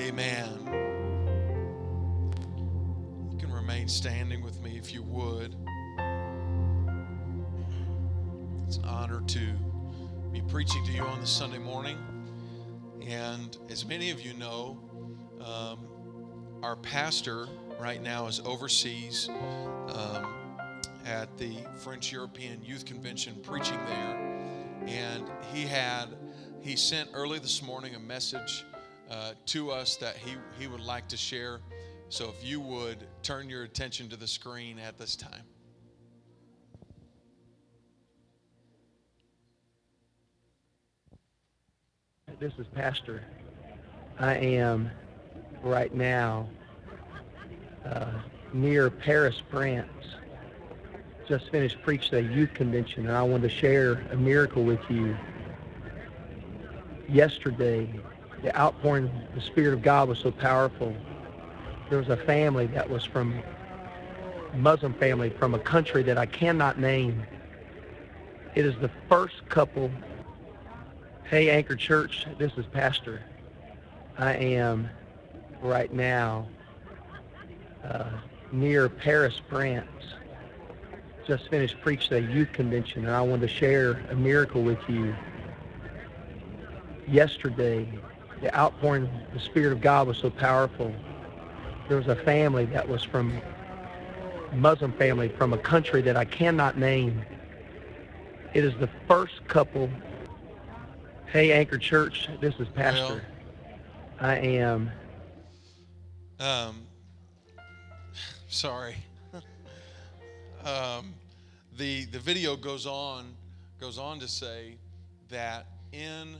Amen. You can remain standing with me if you would. It's an honor to be preaching to you on this Sunday morning. And as many of you know, um, our pastor right now is overseas um, at the French European Youth Convention preaching there. And he had, he sent early this morning a message uh, to us that he, he would like to share. So if you would turn your attention to the screen at this time. This is Pastor. I am right now uh, near Paris, France. Just finished preaching a youth convention, and I wanted to share a miracle with you. Yesterday, the outpouring of the Spirit of God was so powerful. There was a family that was from Muslim family from a country that I cannot name. It is the first couple. Hey, Anchor Church, this is Pastor. I am right now uh, near Paris, France. Just finished preaching a youth convention, and I wanted to share a miracle with you. Yesterday, the outpouring of the Spirit of God was so powerful. There was a family that was from Muslim family from a country that I cannot name. It is the first couple. Hey, Anchor Church, this is Pastor. I am. Um, sorry. um, the the video goes on goes on to say that in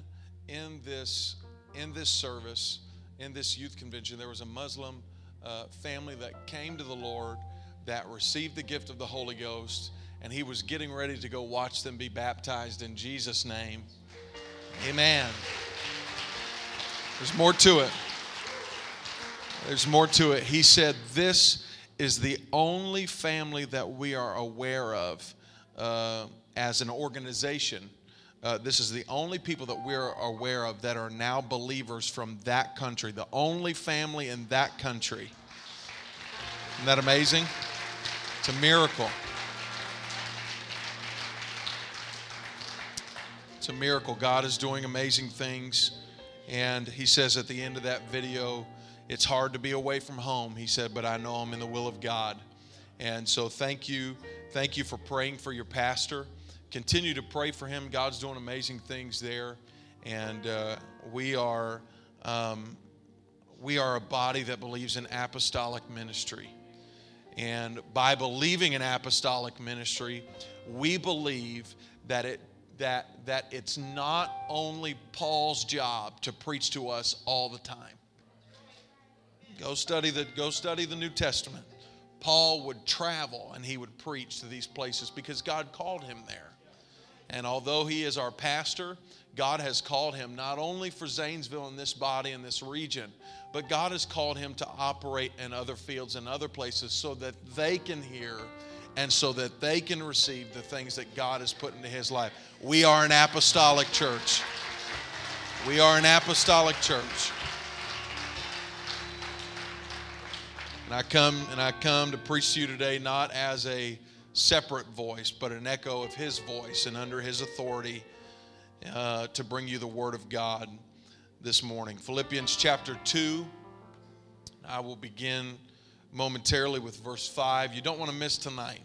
in this in this service in this youth convention there was a Muslim uh, family that came to the Lord that received the gift of the Holy Ghost and he was getting ready to go watch them be baptized in Jesus name. Amen. There's more to it. There's more to it. He said, This is the only family that we are aware of uh, as an organization. Uh, this is the only people that we're aware of that are now believers from that country, the only family in that country. Isn't that amazing? It's a miracle. It's a miracle. God is doing amazing things. And he says at the end of that video, it's hard to be away from home. He said, but I know I'm in the will of God. And so thank you. Thank you for praying for your pastor. Continue to pray for him. God's doing amazing things there. And uh, we are. Um, we are a body that believes in apostolic ministry. And by believing in apostolic ministry, we believe that it that that it's not only Paul's job to preach to us all the time. Go study the go study the New Testament. Paul would travel and he would preach to these places because God called him there. And although he is our pastor, God has called him not only for Zanesville and this body and this region, but God has called him to operate in other fields and other places so that they can hear and so that they can receive the things that God has put into his life. We are an apostolic church. We are an apostolic church. And I come and I come to preach to you today not as a separate voice, but an echo of his voice and under his authority uh, to bring you the word of God this morning. Philippians chapter 2. I will begin momentarily with verse 5. You don't want to miss tonight.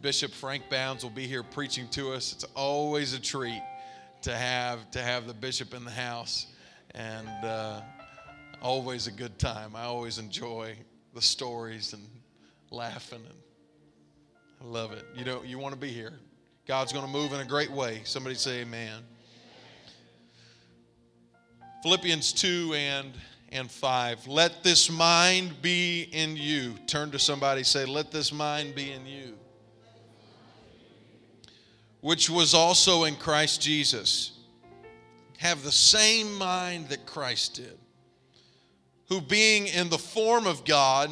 Bishop Frank Bounds will be here preaching to us. It's always a treat to have to have the bishop in the house, and uh, always a good time. I always enjoy the stories and laughing, and I love it. You know, you want to be here. God's going to move in a great way. Somebody say, Amen. Philippians 2 and and 5. Let this mind be in you. Turn to somebody, say, Let this mind be in you, which was also in Christ Jesus. Have the same mind that Christ did, who being in the form of God,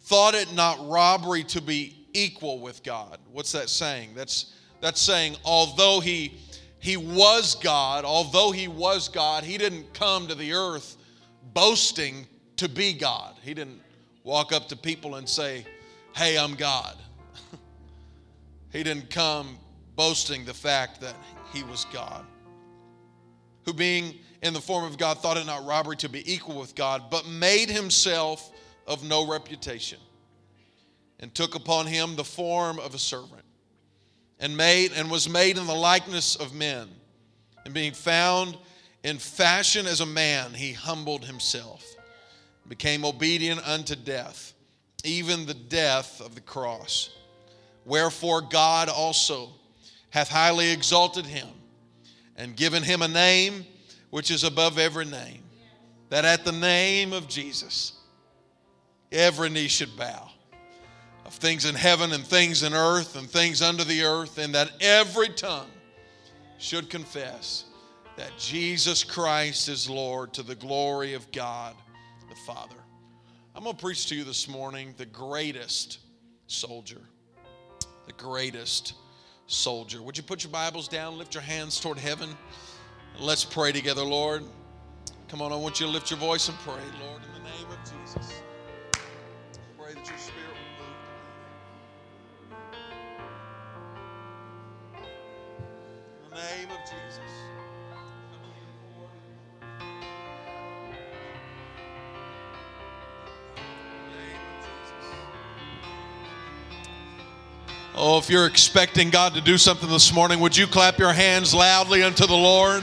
thought it not robbery to be equal with God. What's that saying? That's, that's saying, although he, he was God, although he was God, he didn't come to the earth boasting to be God. He didn't walk up to people and say, Hey, I'm God. he didn't come boasting the fact that he was God. Who, being in the form of God, thought it not robbery to be equal with God, but made himself of no reputation, and took upon him the form of a servant, and made and was made in the likeness of men. And being found in fashion as a man, he humbled himself, became obedient unto death, even the death of the cross. Wherefore God also hath highly exalted him and given him a name which is above every name, that at the name of Jesus, every knee should bow of things in heaven and things in earth and things under the earth, and that every tongue should confess that Jesus Christ is Lord to the glory of God the Father. I'm going to preach to you this morning the greatest soldier. The greatest soldier. Would you put your Bibles down, lift your hands toward heaven? Let's pray together, Lord. Come on, I want you to lift your voice and pray, Lord, in the name name of Jesus. Oh, if you're expecting God to do something this morning, would you clap your hands loudly unto the Lord?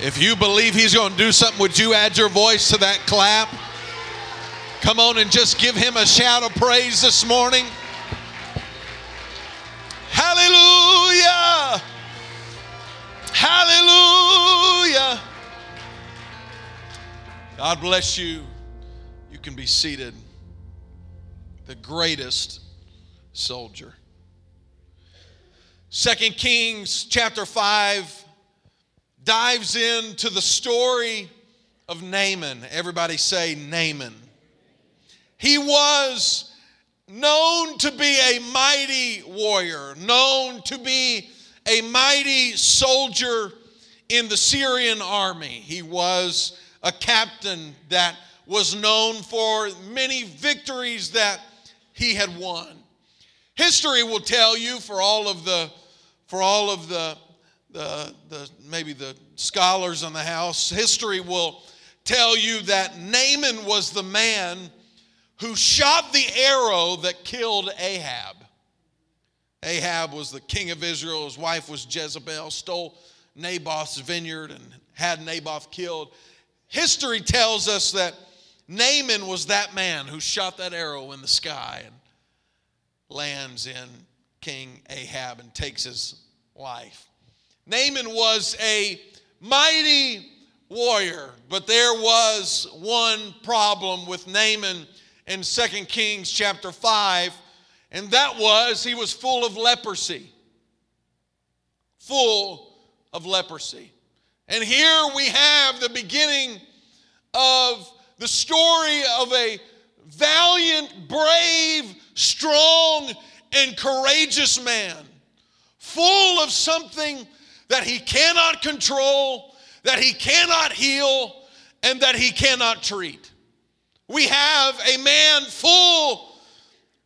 If you believe He's going to do something, would you add your voice to that clap? Come on and just give Him a shout of praise this morning. God bless you. You can be seated the greatest soldier. Second Kings chapter 5 dives into the story of Naaman. Everybody say Naaman. He was known to be a mighty warrior, known to be a mighty soldier in the Syrian army. He was a captain that was known for many victories that he had won. History will tell you for all of the for all of the the, the maybe the scholars in the house, history will tell you that Naaman was the man who shot the arrow that killed Ahab. Ahab was the king of Israel. His wife was Jezebel, stole Naboth's vineyard and had Naboth killed. History tells us that Naaman was that man who shot that arrow in the sky and lands in King Ahab and takes his life. Naaman was a mighty warrior, but there was one problem with Naaman in 2 Kings chapter 5, and that was he was full of leprosy. Full of leprosy. And here we have the beginning of the story of a valiant, brave, strong, and courageous man, full of something that he cannot control, that he cannot heal, and that he cannot treat. We have a man full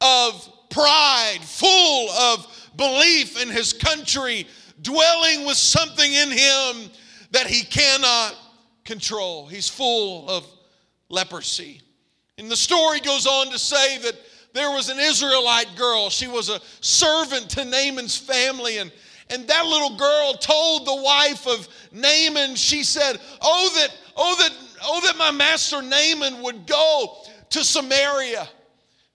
of pride, full of belief in his country, dwelling with something in him that he cannot control. He's full of leprosy. And the story goes on to say that there was an Israelite girl. She was a servant to Naaman's family. And, and that little girl told the wife of Naaman, she said, Oh, that, oh, that, oh, that my master Naaman would go to Samaria.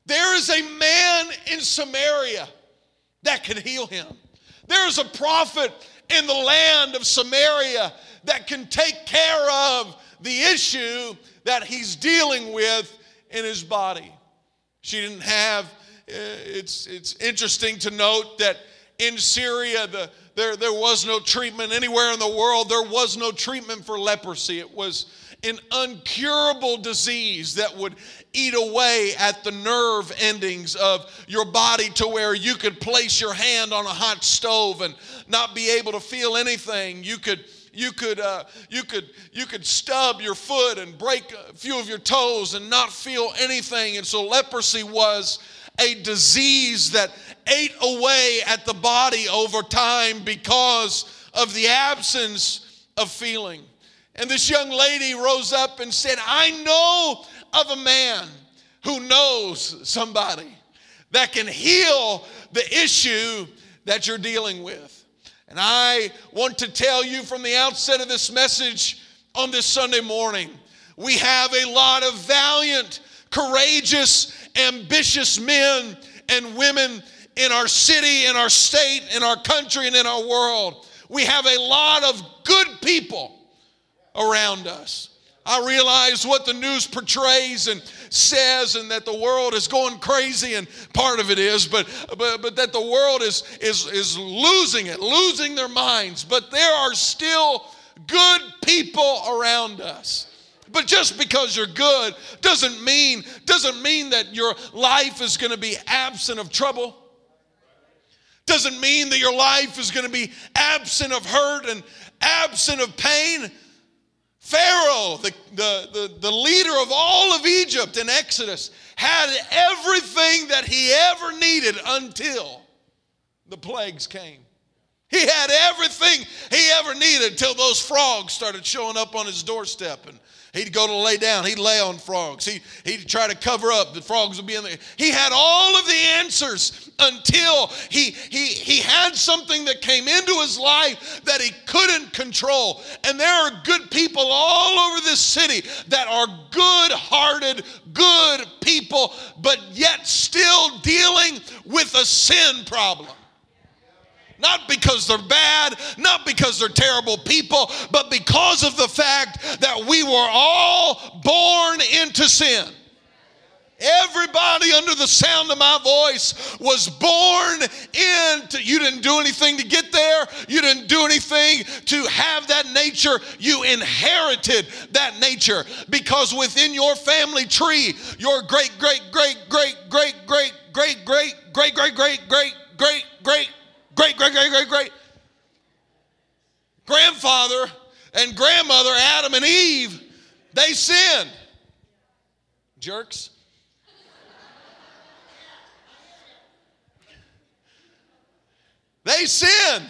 There is a man in Samaria that can heal him. There is a prophet in the land of Samaria that can take care of the issue that he's dealing with in his body. She didn't have, uh, it's, it's interesting to note that in Syria, the, there, there was no treatment anywhere in the world. There was no treatment for leprosy. It was an uncurable disease that would eat away at the nerve endings of your body to where you could place your hand on a hot stove and not be able to feel anything. You could you could uh, you could you could stub your foot and break a few of your toes and not feel anything and so leprosy was a disease that ate away at the body over time because of the absence of feeling and this young lady rose up and said i know of a man who knows somebody that can heal the issue that you're dealing with. And I want to tell you from the outset of this message on this Sunday morning, we have a lot of valiant, courageous, ambitious men and women in our city, in our state, in our country, and in our world. We have a lot of good people around us. I realize what the news portrays and says and that the world is going crazy and part of it is but but, but that the world is is is losing it losing their minds. But there are still good people around us. But just because you're good doesn't mean doesn't mean that your life is going to be absent of trouble. Doesn't mean that your life is going to be absent of hurt and absent of pain Pharaoh, the, the, the, the, leader of all of Egypt in Exodus, had everything that he ever needed until the plagues came. He had everything he ever needed until those frogs started showing up on his doorstep and He'd go to lay down. He'd lay on frogs. He, he'd try to cover up. The frogs would be in there. He had all of the answers until he, he, he had something that came into his life that he couldn't control. And there are good people all over this city that are good hearted, good people, but yet still dealing with a sin problem. Not because they're bad, not because they're terrible people, but because of the fact that we were all born into sin. Everybody under the sound of my voice was born into. You didn't do anything to get there. You didn't do anything to have that nature. You inherited that nature because within your family tree, your great, great, great, great, great, great, great, great, great, great, great, great, great, great, great, great, great, great, great grandfather and grandmother, Adam and Eve, they sinned. Jerks. They sinned.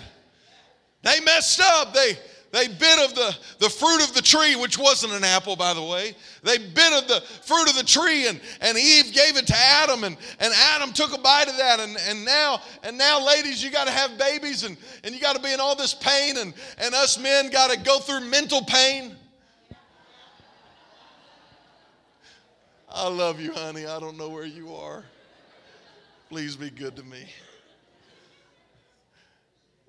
They messed up. They they bit of the, the fruit of the tree, which wasn't an apple, by the way. They bit of the fruit of the tree, and, and Eve gave it to Adam, and, and Adam took a bite of that. And, and now, and now, ladies, you got to have babies, and, and you got to be in all this pain, and, and us men got to go through mental pain. I love you, honey. I don't know where you are. Please be good to me.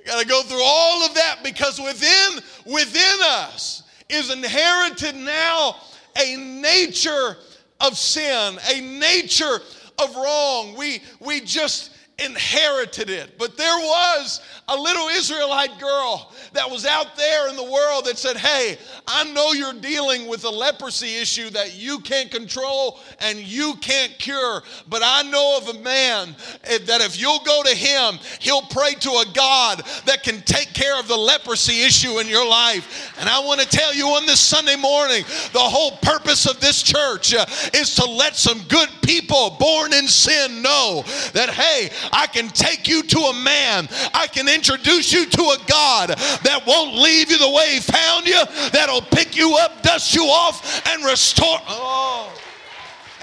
You got to go through all of that because within within us is inherited now a nature of sin, a nature of wrong. We we just inherited it. But there was a little Israelite girl that was out there in the world that said, Hey, I know you're dealing with a leprosy issue that you can't control and you can't cure, but I know of a man eh, that if you'll go to him, he'll pray to a God that can take care of the leprosy issue in your life. And I want to tell you on this Sunday morning, the whole purpose of this church uh, is to let some good people born in sin know that, hey, I can take you to a man, I can introduce you to a God that won't leave you the way He found you, that'll pick you up, dust you off, and restore. Oh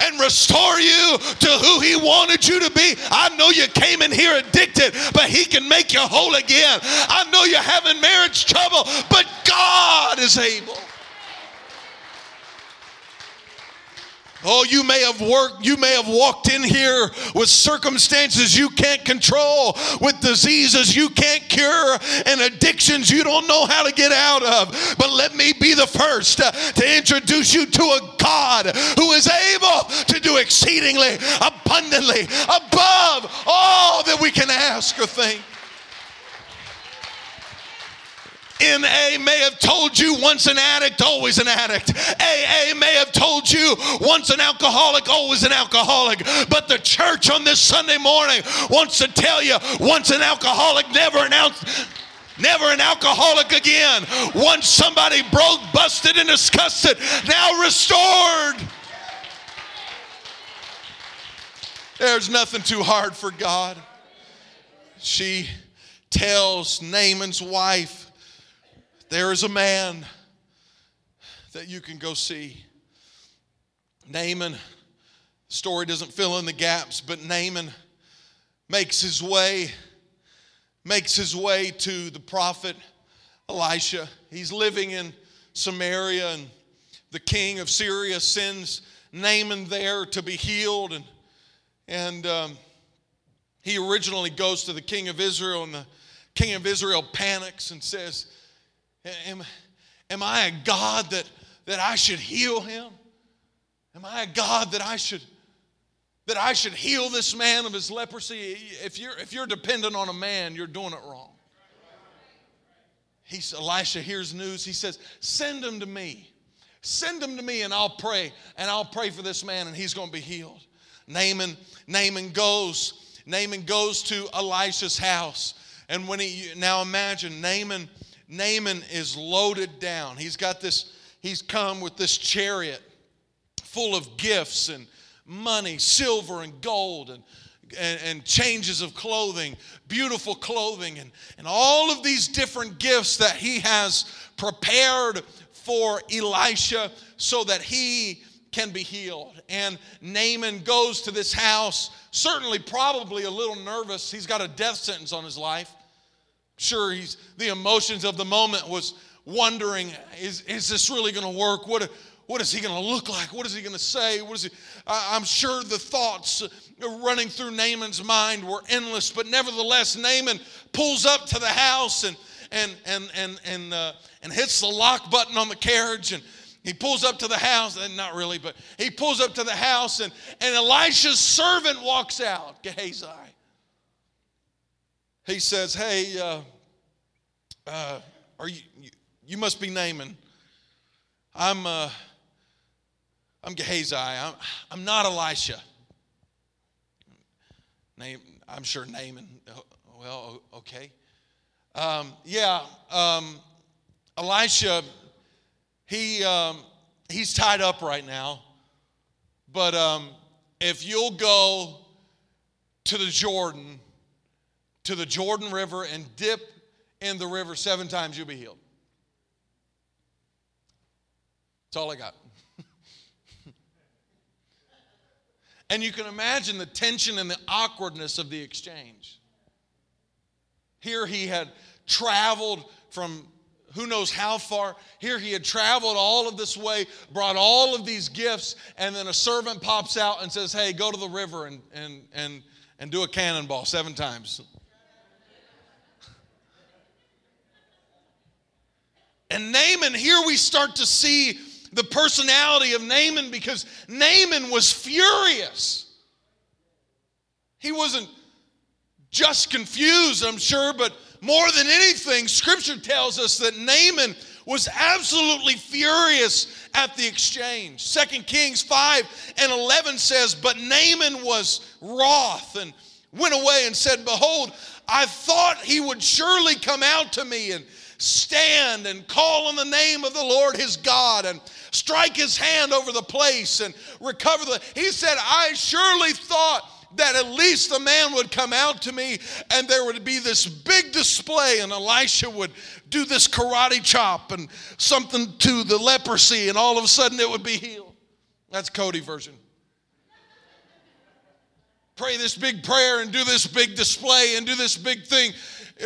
and restore you to who He wanted you to be. I know you came in here addicted, but He can make you whole again. I know you're having marriage trouble, but God is able. Oh, you may have worked, you may have walked in here with circumstances you can't control, with diseases you can't cure, and addictions you don't know how to get out of. But let me be the first to introduce you to a God who is able to do exceedingly, abundantly, above all that we can ask or think. NA may have told you once an addict, always an addict. AA may have told you once an alcoholic, always an alcoholic. But the church on this Sunday morning wants to tell you once an alcoholic, never an ounce never an alcoholic again. Once somebody broke, busted, and disgusted, now restored. There's nothing too hard for God. She tells Naaman's wife, There is a man that you can go see. Naaman, story doesn't fill in the gaps, but Naaman makes his way, makes his way to the prophet Elisha. He's living in Samaria, and the king of Syria sends Naaman there to be healed. And, and um, he originally goes to the king of Israel, and the king of Israel panics and says, Am, am I a God that, that I should heal him? Am I a God that I should that I should heal this man of his leprosy. If you're, if you're dependent on a man, you're doing it wrong. He's, Elisha hears news. He says, Send him to me. Send him to me, and I'll pray. And I'll pray for this man, and he's going to be healed. Naaman, Naaman goes. Naaman goes to Elisha's house. And when he, now imagine, Naaman, Naaman is loaded down. He's got this, he's come with this chariot full of gifts and money, silver and gold, and, and, and, changes of clothing, beautiful clothing, and, and all of these different gifts that he has prepared for Elisha so that he can be healed. And Naaman goes to this house, certainly, probably a little nervous. He's got a death sentence on his life. Sure, he's the emotions of the moment was wondering, is, is this really going to work? What, what is he going to look like? What is he going to say? What is he? I'm sure the thoughts running through Naaman's mind were endless, but nevertheless, Naaman pulls up to the house and and and and and uh, and hits the lock button on the carriage and. He pulls up to the house, and not really, but he pulls up to the house, and, and Elisha's servant walks out, Gehazi. He says, Hey, uh, uh, are you, you, must be Naaman. I'm, uh, I'm Gehazi. I'm, I'm not Elisha. Name, I'm sure Naaman. Well, okay. Um, yeah, um, Elisha, he, um, he's tied up right now. But um, if you'll go to the Jordan, to the Jordan River and dip in the river seven times, you'll be healed. That's all I got. And you can imagine the tension and the awkwardness of the exchange. Here he had traveled from who knows how far. Here he had traveled all of this way, brought all of these gifts, and then a servant pops out and says, Hey, go to the river and, and, and, and do a cannonball seven times. And Naaman, here we start to see the personality of Naaman because Naaman was furious. He wasn't just confused, I'm sure, but more than anything, scripture tells us that Naaman was absolutely furious at the exchange. Second Kings 5 and 11 says, But Naaman was wroth and went away and said, Behold, I thought he would surely come out to me and stand and call on the name of the Lord his God and strike his hand over the place and recover the. He said, I surely thought that at least a man would come out to me and there would be this big display and Elisha would do this karate chop and something to the leprosy and all of a sudden it would be healed. That's Cody version. Pray this big prayer and do this big display and do this big thing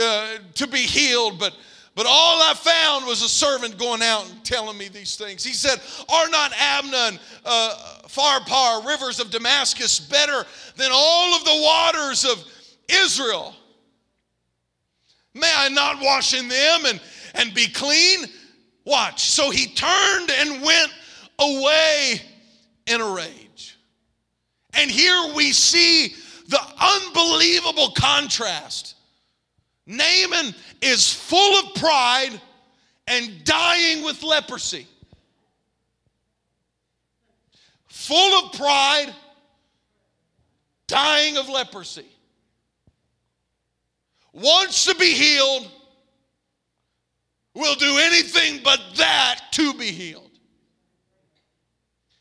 uh, to be healed, but but all I found was a servant going out and telling me these things. He said, Are not Abana, uh, Pharpar, rivers of Damascus better than all of the waters of Israel? May I not wash in them and, and be clean? Watch. So he turned and went away in a rage. And here we see the unbelievable contrast. Naaman is full of pride and dying with leprosy. Full of pride, dying of leprosy. Wants to be healed, will do anything but that to be healed.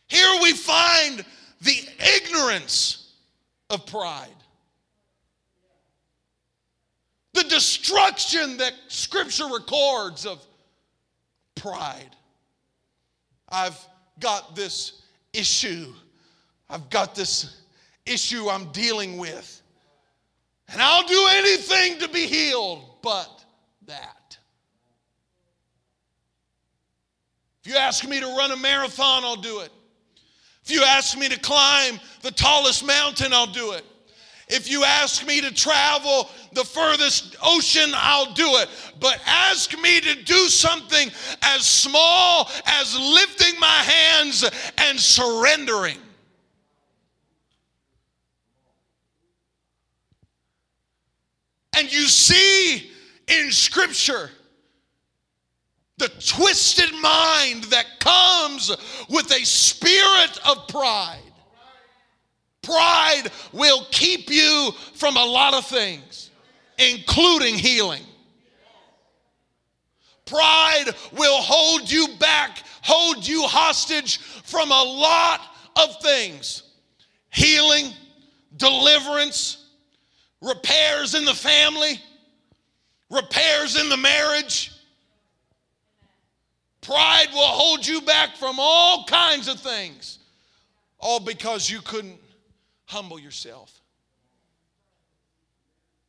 Here we find the ignorance of pride. The destruction that Scripture records of pride. I've got this issue. I've got this issue I'm dealing with. And I'll do anything to be healed but that. If you ask me to run a marathon, I'll do it. If you ask me to climb the tallest mountain, I'll do it. If you ask me to travel the furthest ocean, I'll do it. But ask me to do something as small as lifting my hands and surrendering. And you see in Scripture the twisted mind that comes with a spirit of pride. Pride will keep you from a lot of things, including healing. Pride will hold you back, hold you hostage from a lot of things healing, deliverance, repairs in the family, repairs in the marriage. Pride will hold you back from all kinds of things, all because you couldn't humble yourself.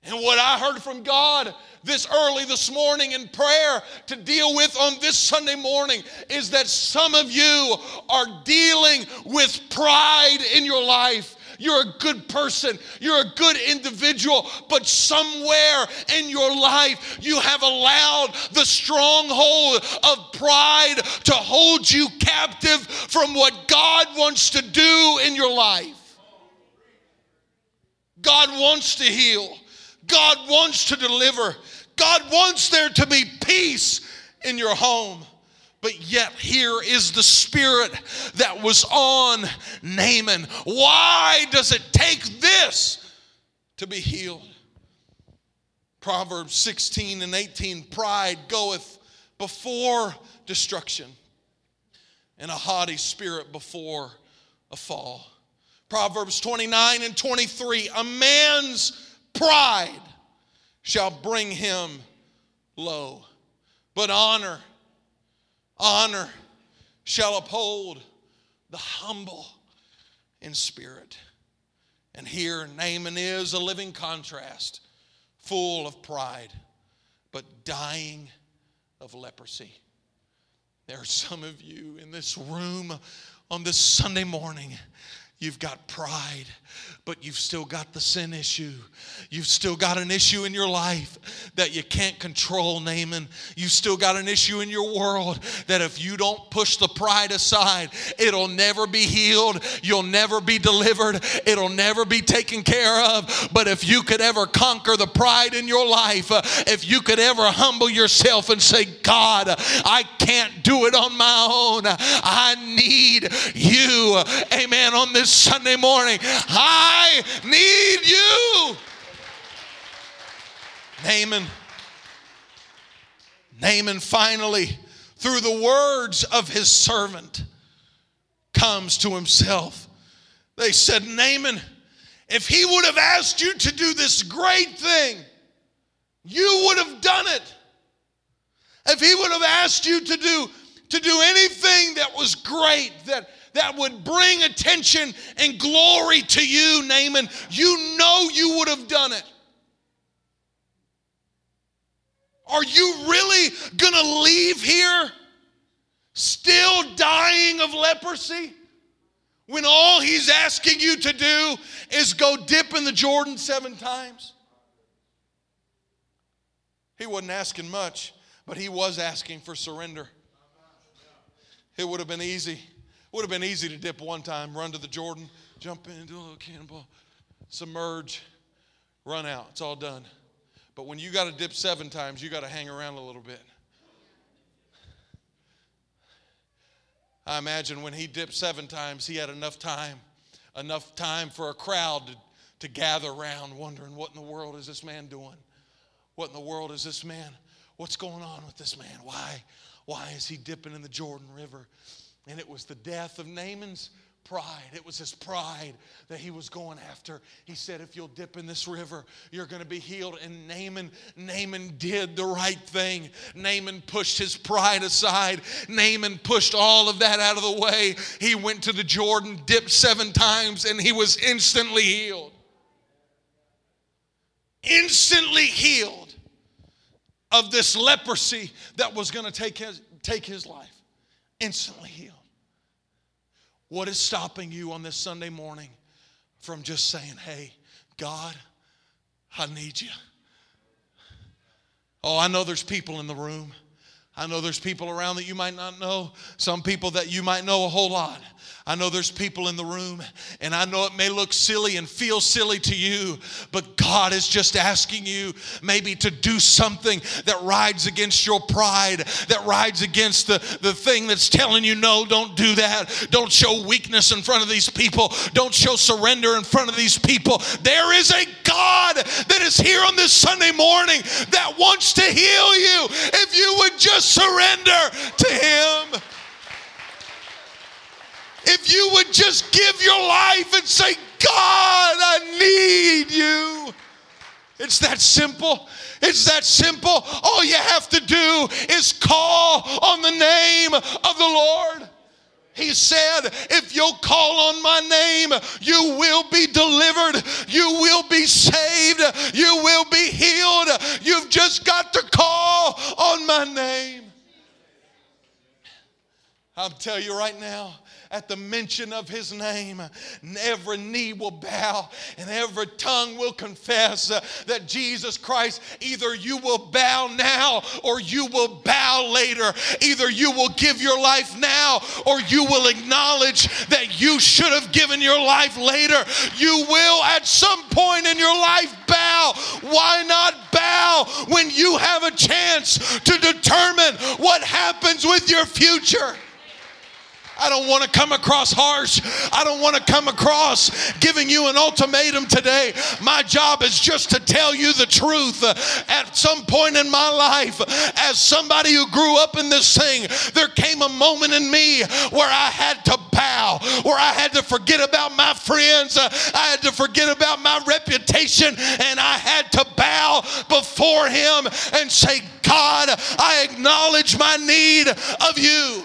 And what I heard from God this early this morning in prayer to deal with on this Sunday morning is that some of you are dealing with pride in your life. You're a good person. You're a good individual. But somewhere in your life, you have allowed the stronghold of pride to hold you captive from what God wants to do in your life. God wants to heal. God wants to deliver. God wants there to be peace in your home. But yet, here is the spirit that was on Naaman. Why does it take this to be healed? Proverbs 16 and 18 Pride goeth before destruction, and a haughty spirit before a fall. Proverbs 29 and 23 A man's pride shall bring him low, but honor, honor shall uphold the humble in spirit. And here Naaman is a living contrast, full of pride, but dying of leprosy. There are some of you in this room on this Sunday morning You've got pride, but you've still got the sin issue. You've still got an issue in your life that you can't control, Naaman. You've still got an issue in your world that if you don't push the pride aside, it'll never be healed. You'll never be delivered. It'll never be taken care of. But if you could ever conquer the pride in your life, uh, if you could ever humble yourself and say, God, I can't do it on my own. I need you. Amen. On this Sunday morning. I need you. Naaman. Naaman finally, through the words of his servant, comes to himself. They said, Naaman, if he would have asked you to do this great thing, you would have done it. If he would have asked you to do to do anything that was great, that that would bring attention and glory to you, Naaman, you know you would have done it. Are you really going to leave here still dying of leprosy when all he's asking you to do is go dip in the Jordan seven times? He wasn't asking much, but he was asking for surrender. It would have been easy would have been easy to dip one time, run to the Jordan, jump in, do a little cannonball, submerge, run out. It's all done. But when you got to dip seven times, you got to hang around a little bit. I imagine when he dipped seven times, he had enough time, enough time for a crowd to, to gather around, wondering what in the world is this man doing? What in the world is this man? What's going on with this man? Why? Why is he dipping in the Jordan River? And it was the death of Naaman's pride. It was his pride that he was going after. He said, If you'll dip in this river, you're going to be healed. And Naaman, Naaman did the right thing. Naaman pushed his pride aside. Naaman pushed all of that out of the way. He went to the Jordan, dipped seven times, and he was instantly healed. Instantly healed of this leprosy that was going to take his, take his life. Instantly healed. What is stopping you on this Sunday morning from just saying, hey, God, I need you? Oh, I know there's people in the room. I know there's people around that you might not know, some people that you might know a whole lot. I know there's people in the room, and I know it may look silly and feel silly to you, but God is just asking you maybe to do something that rides against your pride, that rides against the, the thing that's telling you, no, don't do that. Don't show weakness in front of these people. Don't show surrender in front of these people. There is a God that is here on this Sunday morning that wants to heal you if you would just surrender to Him. If you would just give your life and say, God, I need you. It's that simple. It's that simple. All you have to do is call on the name of the Lord. He said, If you'll call on my name, you will be delivered. You will be saved. You will be healed. You've just got to call on my name. I'll tell you right now, at the mention of his name, every knee will bow and every tongue will confess that Jesus Christ, either you will bow now or you will bow later. Either you will give your life now or you will acknowledge that you should have given your life later. You will at some point in your life bow. Why not bow when you have a chance to determine what happens with your future? I don't want to come across harsh. I don't want to come across giving you an ultimatum today. My job is just to tell you the truth. At some point in my life, as somebody who grew up in this thing, there came a moment in me where I had to bow, where I had to forget about my friends, I had to forget about my reputation, and I had to bow before Him and say, God, I acknowledge my need of you.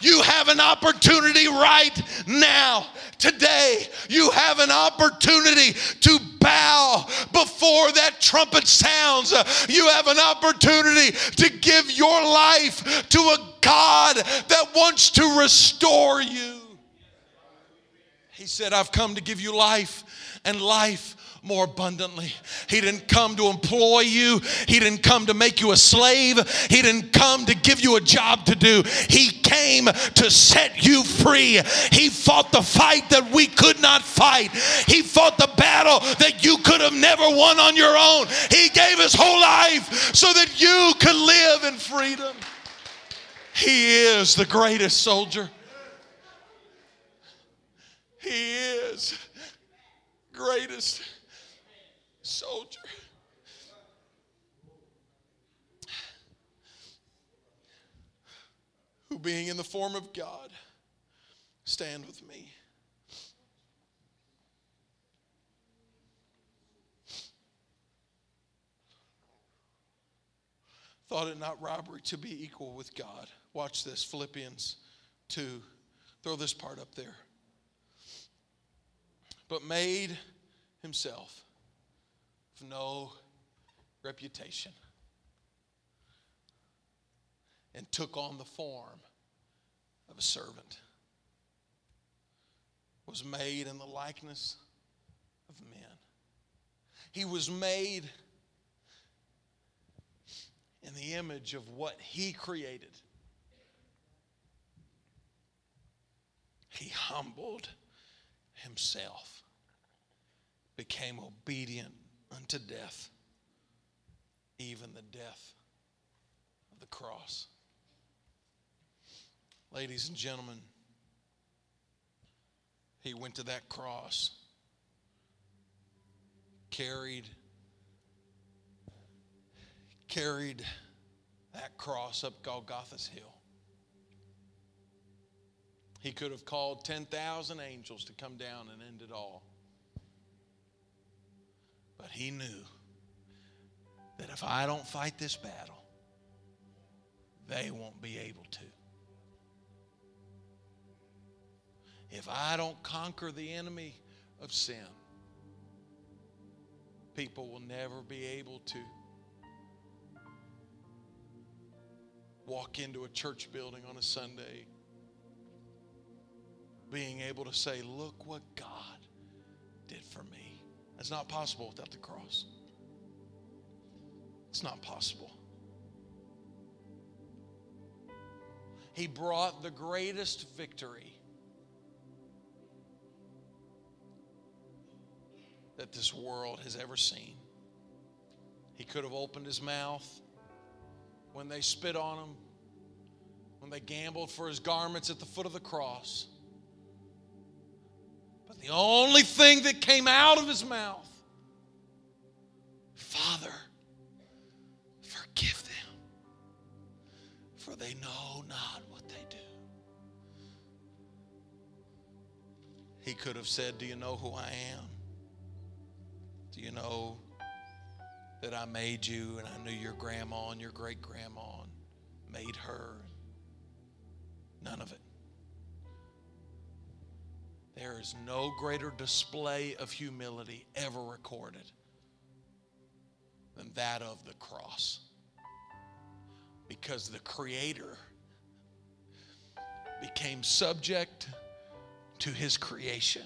You have an opportunity right now. Today, you have an opportunity to bow before that trumpet sounds. You have an opportunity to give your life to a God that wants to restore you. He said, I've come to give you life and life more abundantly. He didn't come to employ you, He didn't come to make you a slave, He didn't come to give you a job to do. He came to set you free. He fought the fight that we could not fight, He fought the battle that you could have never won on your own. He gave His whole life so that you could live in freedom. He is the greatest soldier. He is greatest soldier. Who, being in the form of God, stand with me. Thought it not robbery to be equal with God. Watch this Philippians 2. Throw this part up there. But made himself no reputation and took on the form of a servant was made in the likeness of men. He was made in the image of what he created. He humbled himself became obedient unto death, even the death of the cross. Ladies and gentlemen, he went to that cross, carried carried that cross up Golgotha's hill. He could have called 10,000 angels to come down and end it all. But he knew that if I don't fight this battle, they won't be able to. If I don't conquer the enemy of sin, people will never be able to walk into a church building on a Sunday being able to say, Look what God did for me. That's not possible without the cross. It's not possible. He brought the greatest victory that this world has ever seen. He could have opened his mouth when they spit on him, when they gambled for his garments at the foot of the cross. The only thing that came out of his mouth Father, forgive them, for they know not what they do. He could have said, Do you know who I am? Do you know that I made you and I knew your grandma and your great grandma and made her? None of it. There is no greater display of humility ever recorded than that of the cross. Because the Creator became subject to His creation.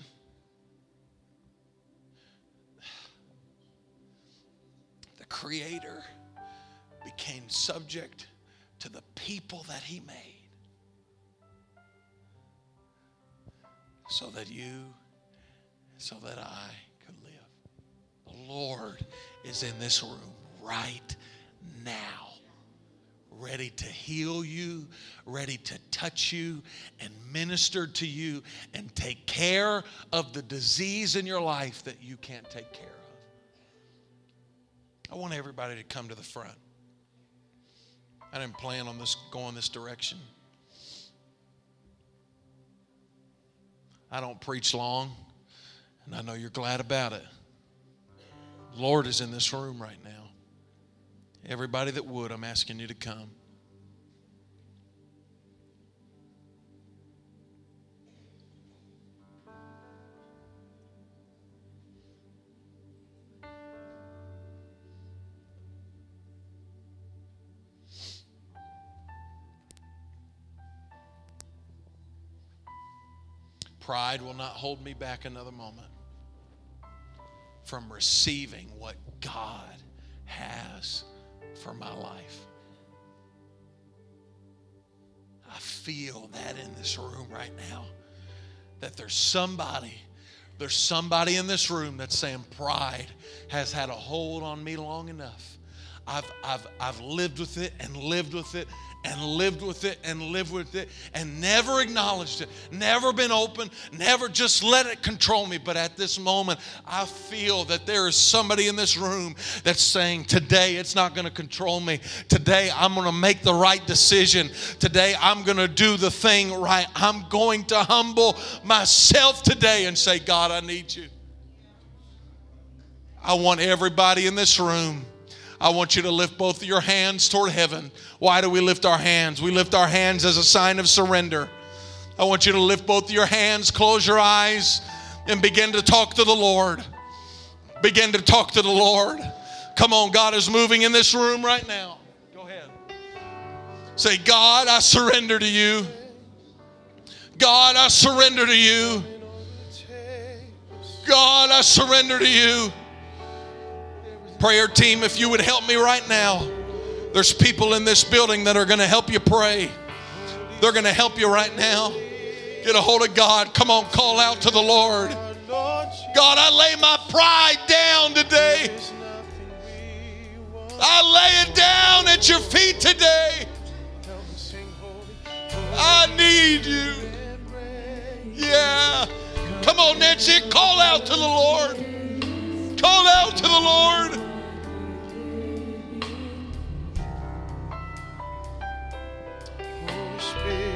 The Creator became subject to the people that He made. So that you, so that I could live. The Lord is in this room right now, ready to heal you, ready to touch you and minister to you and take care of the disease in your life that you can't take care of. I want everybody to come to the front. I didn't plan on this going this direction. I don't preach long, and I know you're glad about it. Lord is in this room right now. Everybody that would, I'm asking you to come. Pride will not hold me back another moment from receiving what God has for my life. I feel that in this room right now. That there's somebody, there's somebody in this room that's saying pride has had a hold on me long enough. I've, I've, I've lived with it and lived with it and lived with it and lived with it and never acknowledged it, never been open, never just let it control me. But at this moment, I feel that there is somebody in this room that's saying, Today it's not going to control me. Today I'm going to make the right decision. Today I'm going to do the thing right. I'm going to humble myself today and say, God, I need you. I want everybody in this room I want you to lift both of your hands toward heaven. Why do we lift our hands? We lift our hands as a sign of surrender. I want you to lift both of your hands, close your eyes, and begin to talk to the Lord. Begin to talk to the Lord. Come on, God is moving in this room right now. Go ahead. Say, God, I surrender to you. God, I surrender to you. God, I surrender to you. Prayer team, if you would help me right now. There's people in this building that are going to help you pray. They're going to help you right now. Get a hold of God. Come on, call out to the Lord. God, I lay my pride down today. I lay it down at your feet today. I need you. Yeah. Come on, Nancy, call out to the Lord. Call out to the Lord. speak.